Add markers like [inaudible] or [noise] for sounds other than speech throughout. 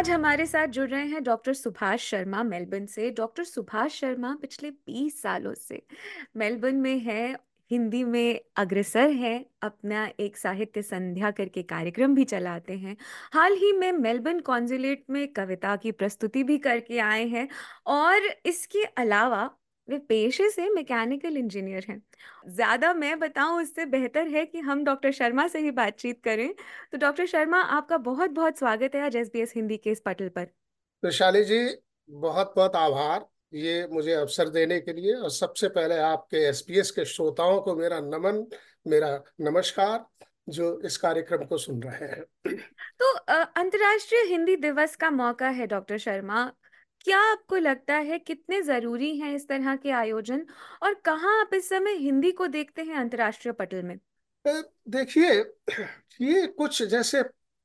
आज हमारे साथ जुड़ रहे हैं डॉक्टर सुभाष शर्मा मेलबर्न से। डॉक्टर सुभाष शर्मा पिछले 20 सालों से मेलबर्न में है, हिंदी में अग्रसर है, अपना एक साहित्य संध्या करके कार्यक्रम भी चलाते हैं। हाल ही में मेलबर्न कॉन्जुलेट में कविता की प्रस्तुति भी करके आए हैं और इसके अलावा वे पेशे से मैकेनिकल इंजीनियर हैं। ज़्यादा मैं बताऊँ उससे बेहतर है कि हम डॉक्टर शर्मा से ही बातचीत करें। तो डॉक्टर शर्मा आपका बहुत बहुत स्वागत है आज एसबीएस हिंदी के इस पटल पर। वैशाली जी बहुत बहुत आभार ये मुझे अवसर देने के लिए और सबसे पहले आपके एसपीएस के श्रोताओं को मेरा नमन मेरा नमस्कार जो इस कार्यक्रम को सुन रहे हैं। तो अंतर्राष्ट्रीय हिंदी दिवस का मौका है डॉक्टर शर्मा। क्या आपको लगता है कितने ज़रूरी हैं इस तरह के आयोजन? और कहाँ आप इस समय हिंदी को देखते हैं अंतर्राष्ट्रीय पटल में? देखिए, ये कुछ जैसे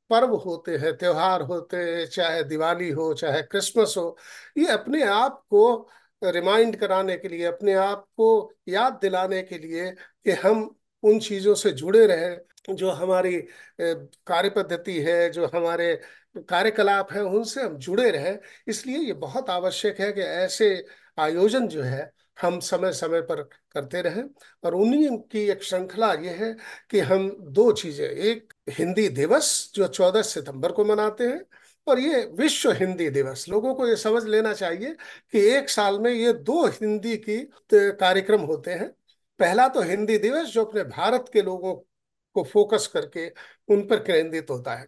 पर्व होते हैं, त्योहार होते हैं, चाहे दिवाली हो, चाहे क्रिसमस हो, ये अपने आप को रिमाइंड कराने के लिए, अपने आप को याद दिलाने के लिए कि हम उन चीज़ों से जुड़े रहें जो हमारी कार्य पद्धति है, जो हमारे कार्यकलाप है, उनसे हम जुड़े रहें। इसलिए ये बहुत आवश्यक है कि ऐसे आयोजन जो है, हम समय समय पर करते रहें। और उन्हीं की एक श्रृंखला ये है कि हम दो चीज़ें, एक हिंदी दिवस जो चौदह सितंबर को मनाते हैं और ये विश्व हिंदी दिवस। लोगों को ये समझ लेना चाहिए कि एक साल में ये दो हिंदी की कार्यक्रम होते हैं। पहला तो हिंदी दिवस जो अपने भारत के लोगों को फोकस करके उन पर केंद्रित होता है।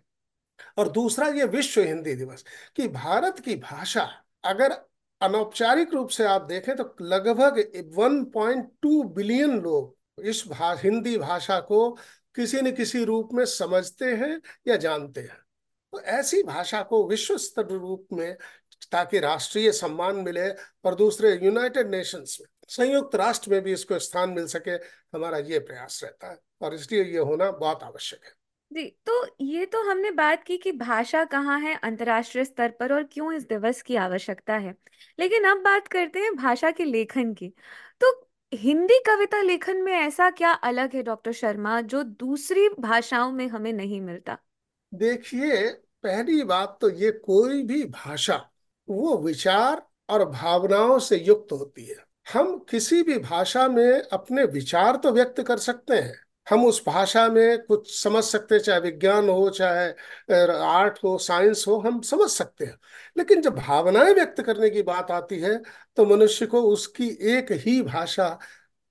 और दूसरा ये विश्व हिंदी दिवस कि भारत की भाषा अगर अनौपचारिक रूप से आप देखें तो लगभग 1.2 बिलियन लोग इस भा, हिंदी भाषा को किसी न किसी रूप में समझते हैं या जानते हैं। तो ऐसी भाषा को विश्व स्तर रूप में ताकि राष्ट्रीय सम्मान मिले और दूसरे यूनाइटेड नेशंस में। संयुक्त राष्ट्र में भी इसको स्थान मिल सके हमारा ये प्रयास रहता है और इसलिए ये होना बहुत आवश्यक है। जी तो ये तो हमने बात की कि भाषा कहाँ है अंतर्राष्ट्रीय स्तर पर और क्यों इस दिवस की आवश्यकता है। लेकिन अब बात करते हैं भाषा के लेखन की। तो हिंदी कविता लेखन में ऐसा क्या अलग है डॉक्टर शर्मा जो दूसरी भाषाओं में हमें नहीं मिलता? देखिए पहली बात तो ये कोई भी भाषा वो विचार और भावनाओं से युक्त होती है। हम किसी भी भाषा में अपने विचार तो व्यक्त कर सकते हैं। हम उस भाषा में कुछ समझ सकते हैं, चाहे विज्ञान हो, चाहे आर्ट हो, साइंस हो, हम समझ सकते हैं। लेकिन जब भावनाएँ व्यक्त करने की बात आती है तो मनुष्य को उसकी एक ही भाषा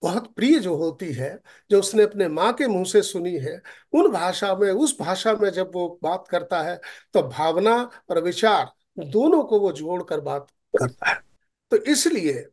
बहुत प्रिय जो होती है, जो उसने अपने माँ के मुँह से सुनी है, उन भाषा में, उस भाषा में जब वो बात करता है तो भावना और विचार दोनों को वो जोड़कर बात करता है। तो इसलिए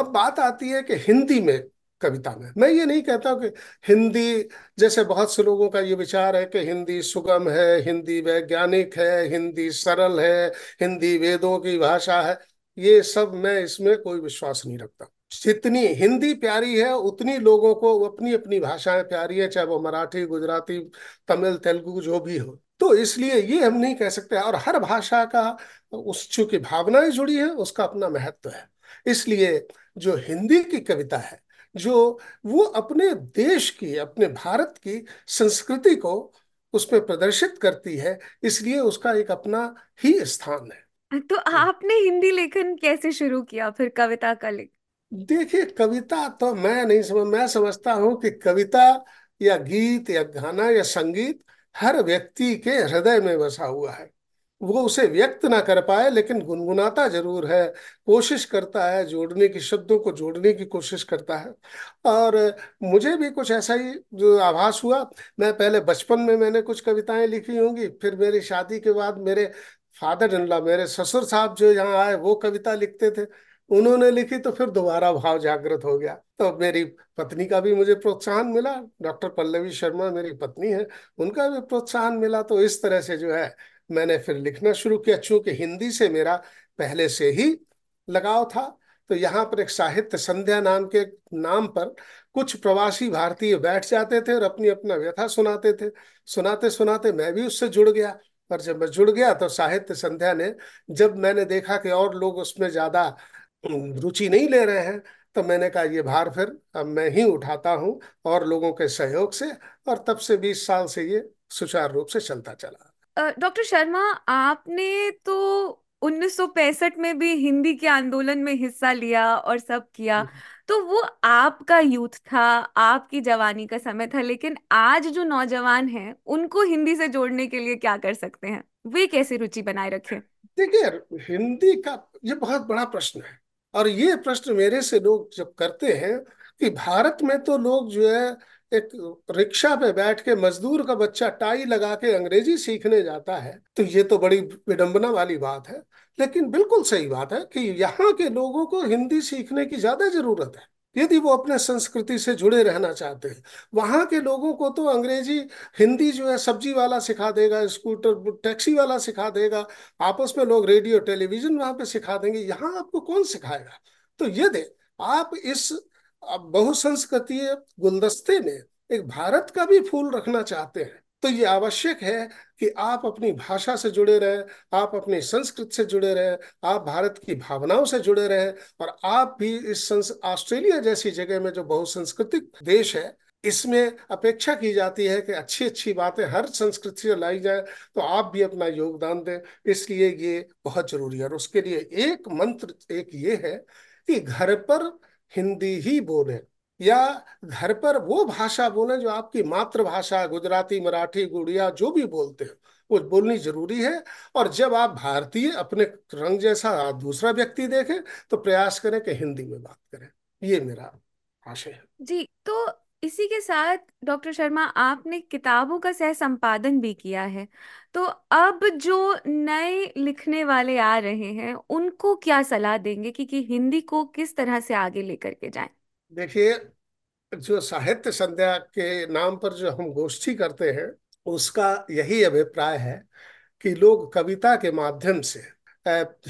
अब बात आती है कि हिंदी में कविता में। मैं ये नहीं कहता कि हिंदी, जैसे बहुत से लोगों का ये विचार है कि हिंदी सुगम है, हिंदी वैज्ञानिक है, हिंदी सरल है, हिंदी वेदों की भाषा है। ये सब मैं इसमें कोई विश्वास नहीं रखता। जितनी हिंदी प्यारी है, उतनी लोगों को अपनी अपनी भाषाएँ प्यारी है, चाहे वो मराठी, गुजराती, तमिल, तेलुगु, जो भी हो। तो इसलिए ये हम नहीं कह सकते। और हर भाषा का उस चूँकि भावनाएँ जुड़ी है, उसका अपना महत्व है। इसलिए जो हिंदी की कविता है जो वो अपने देश की अपने भारत की संस्कृति को उसमें प्रदर्शित करती है इसलिए उसका एक अपना ही स्थान है। तो आपने हिंदी लेखन कैसे शुरू किया फिर कविता का लेख देखिए कविता तो मैं नहीं समझ मैं समझता हूँ कि कविता या गीत या गाना या संगीत हर व्यक्ति के हृदय में बसा हुआ है। वो उसे व्यक्त ना कर पाए, लेकिन गुनगुनाता ज़रूर है। कोशिश करता है जोड़ने की, शब्दों को जोड़ने की कोशिश करता है। और मुझे भी कुछ ऐसा ही जो आभास हुआ। मैं पहले बचपन में मैंने कुछ कविताएँ लिखी होंगी, फिर मेरी शादी के बाद मेरे फादर इन लॉ मेरे ससुर साहब जो यहाँ आए, वो कविता लिखते थे। उन्होंने लिखी तो फिर दोबारा भाव जागृत हो गया। तो मेरी पत्नी का भी मुझे प्रोत्साहन मिला। डॉक्टर पल्लवी शर्मा मेरी पत्नी है, उनका भी प्रोत्साहन मिला। तो इस तरह से जो है मैंने फिर लिखना शुरू किया, चूँकि हिंदी से मेरा पहले से ही लगाव था तो यहाँ पर एक साहित्य संध्या नाम के नाम पर कुछ प्रवासी भारतीय बैठ जाते थे और अपनी अपना व्यथा सुनाते थे। सुनाते सुनाते मैं भी उससे जुड़ गया और जब मैं जुड़ गया तो साहित्य संध्या ने, जब मैंने देखा कि और लोग उसमें ज़्यादा रुचि नहीं ले रहे हैं तो मैंने कहा, ये भार फिर अब मैं ही उठाता हूँ और लोगों के सहयोग से, और तब से बीस साल से ये सुचारू रूप से चलता चला। डॉक्टर शर्मा आपने तो 1965 में भी हिंदी के आंदोलन में हिस्सा लिया और सब किया। तो वो आपका यूथ था आपकी जवानी का समय था लेकिन आज जो नौजवान हैं उनको हिंदी से जोड़ने के लिए क्या कर सकते हैं? वे कैसे रुचि बनाए रखें? देखिए हिंदी का ये बहुत बड़ा प्रश्न है। और ये प्रश्न मेरे से लोग जब करते हैं कि भारत में तो लोग जो है एक रिक्शा पे बैठ के मजदूर का बच्चा टाई लगा के अंग्रेज़ी सीखने जाता है तो ये तो बड़ी विडंबना वाली बात है। लेकिन बिल्कुल सही बात है कि यहाँ के लोगों को हिंदी सीखने की ज़्यादा ज़रूरत है। यदि वो अपने संस्कृति से जुड़े रहना चाहते हैं, वहाँ के लोगों को तो अंग्रेज़ी, हिंदी जो है सब्ज़ी वाला सिखा देगा, स्कूटर, टैक्सी वाला सिखा देगा, आपस में लोग रेडियो, टेलीविज़न वहाँ पे सिखा देंगे, यहाँ आपको कौन सिखाएगा? तो ये दे आप इस बहुसंस्कृतीय गुलदस्ते में एक भारत का भी फूल रखना चाहते हैं। तो ये आवश्यक है कि आप अपनी भाषा से जुड़े रहें, आप अपनी संस्कृति से जुड़े रहें, आप भारत की भावनाओं से जुड़े रहें और आप भी इस ऑस्ट्रेलिया जैसी जगह में जो बहुसंस्कृतिक देश है, इसमें अपेक्षा की जाती है कि अच्छी अच्छी बातें हर संस्कृति से लाई जाए तो आप भी अपना योगदान दें। इसलिए ये बहुत ज़रूरी है और उसके लिए एक मंत्र एक ये है कि घर पर हिंदी ही बोले। या घर पर वो भाषा बोले जो आपकी मातृभाषा, गुजराती, मराठी, गुड़िया जो भी बोलते हैं, वो बोलनी ज़रूरी है। और जब आप भारतीय अपने रंग जैसा दूसरा व्यक्ति देखें तो प्रयास करें कि हिंदी में बात करें। ये मेरा आशय है। जी तो इसी के साथ डॉक्टर शर्मा आपने किताबों का सह संपादन भी किया है। तो अब जो नए लिखने वाले आ रहे हैं उनको क्या सलाह देंगे कि, कि हिंदी को किस तरह से आगे लेकर के जाएँ? देखिए जो साहित्य संध्या के नाम पर जो हम गोष्ठी करते हैं उसका यही अभिप्राय है कि लोग कविता के माध्यम से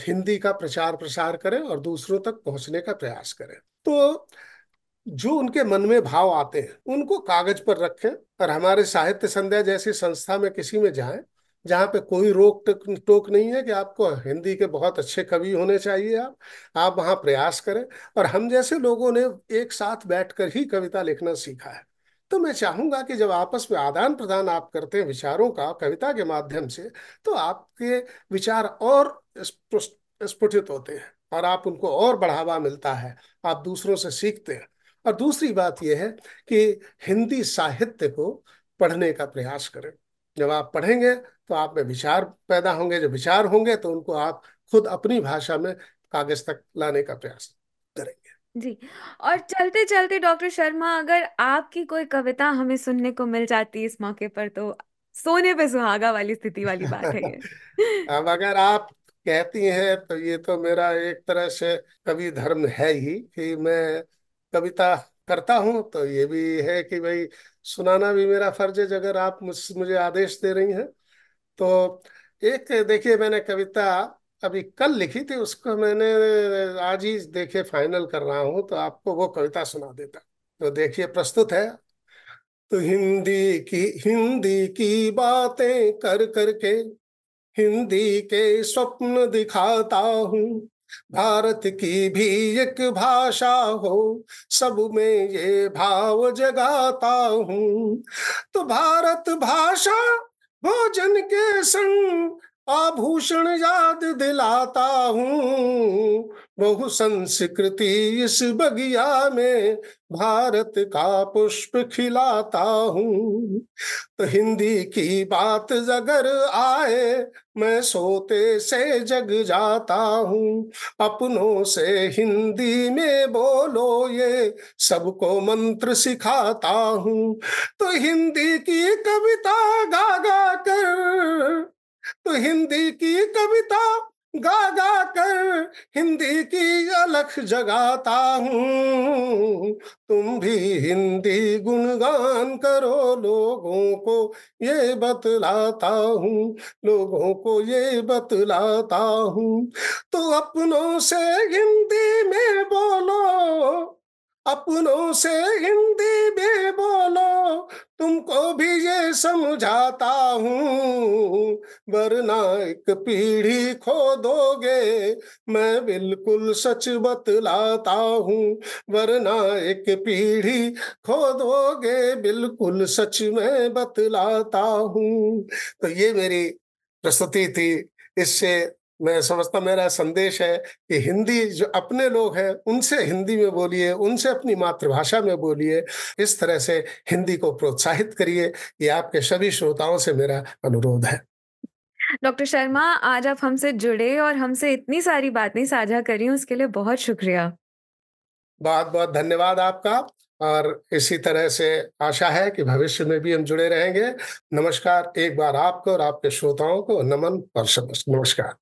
हिंदी का प्रचार प्रसार करें और दूसरों तक पहुँचने का प्रयास करें। तो जो उनके मन में भाव आते हैं, उनको कागज़ पर रखें और हमारे साहित्य संध्या जैसी संस्था में किसी में जाएँ, जहाँ पे कोई रोक टोक नहीं है कि आपको हिंदी के बहुत अच्छे कवि होने चाहिए आप आप वहाँ प्रयास करें। और हम जैसे लोगों ने एक साथ बैठकर ही कविता लिखना सीखा है। तो मैं चाहूँगा कि जब आपस में आदान प्रदान आप करते हैं विचारों का कविता के माध्यम से तो आपके विचार और स्फुटित होते हैं और आप उनको और बढ़ावा मिलता है, आप दूसरों से सीखते हैं। और दूसरी बात यह है कि हिंदी साहित्य को पढ़ने का प्रयास करें। जब आप पढ़ेंगे तो आप में विचार पैदा होंगे जो विचार होंगे तो उनको आप खुद अपनी भाषा में कागज़ तक लाने का प्रयास करेंगे। जी और चलते चलते डॉक्टर शर्मा अगर आपकी कोई कविता हमें सुनने को मिल जाती इस मौके पर तो सोने पे सुहागा वाली स्थिति वाली बात है [laughs] अब अगर आप कहती हैं तो ये तो मेरा एक तरह से कवि धर्म है ही कि मैं कविता करता हूँ तो ये भी है कि भाई, सुनाना भी मेरा फ़र्ज़ है अगर आप मुझ, मुझे आदेश दे रही हैं। तो एक, देखिए, मैंने कविता अभी कल लिखी थी, उसको मैंने आज ही देखे फाइनल कर रहा हूँ तो आपको वो कविता सुना देता तो देखिए, प्रस्तुत है। तो हिंदी की हिंदी की बातें कर करके हिंदी के स्वप्न दिखाता हूँ। भारत की भी एक भाषा हो, सब में ये भाव जगाता हूँ। तो भारत भाषा भोजन के संग आभूषण याद दिलाता हूँ। बहु संस्कृति इस बगिया में भारत का पुष्प खिलाता हूँ। तो हिंदी की बात अगर आए मैं सोते से जग जाता हूँ। अपनों से हिंदी में बोलो ये, सबको मंत्र सिखाता हूँ। तो हिंदी की कविता गा गा कर तो हिंदी की कविता गा गा कर हिंदी की अलख जगाता हूँ। तुम भी हिंदी गुणगान करो, लोगों को ये बतलाता हूँ, लोगों को ये बतलाता हूँ। तो अपनों से हिंदी में बोलो, अपनों से हिंदी में बोलो, तुमको भी ये समझाता हूँ। वरना एक पीढ़ी खो दोगे मैं बिल्कुल सच बतलाता हूँ। वरना एक पीढ़ी खो दोगे बिल्कुल सच में बतलाता हूँ। तो ये मेरी प्रस्तुति थी। इससे मैं समझता मेरा संदेश है कि हिंदी जो अपने लोग हैं, उनसे हिंदी में बोलिए, उनसे अपनी मातृभाषा में बोलिए। इस तरह से हिंदी को प्रोत्साहित करिए। ये आपके सभी श्रोताओं से मेरा अनुरोध है। डॉक्टर शर्मा, आज आप हमसे जुड़े और हमसे इतनी सारी बातें साझा करी, उसके लिए बहुत शुक्रिया। बहुत बहुत धन्यवाद आपका, और इसी तरह से आशा है कि भविष्य में भी हम जुड़े रहेंगे। नमस्कार एक बार आपको और आपके श्रोताओं को, नमन और नमस्कार।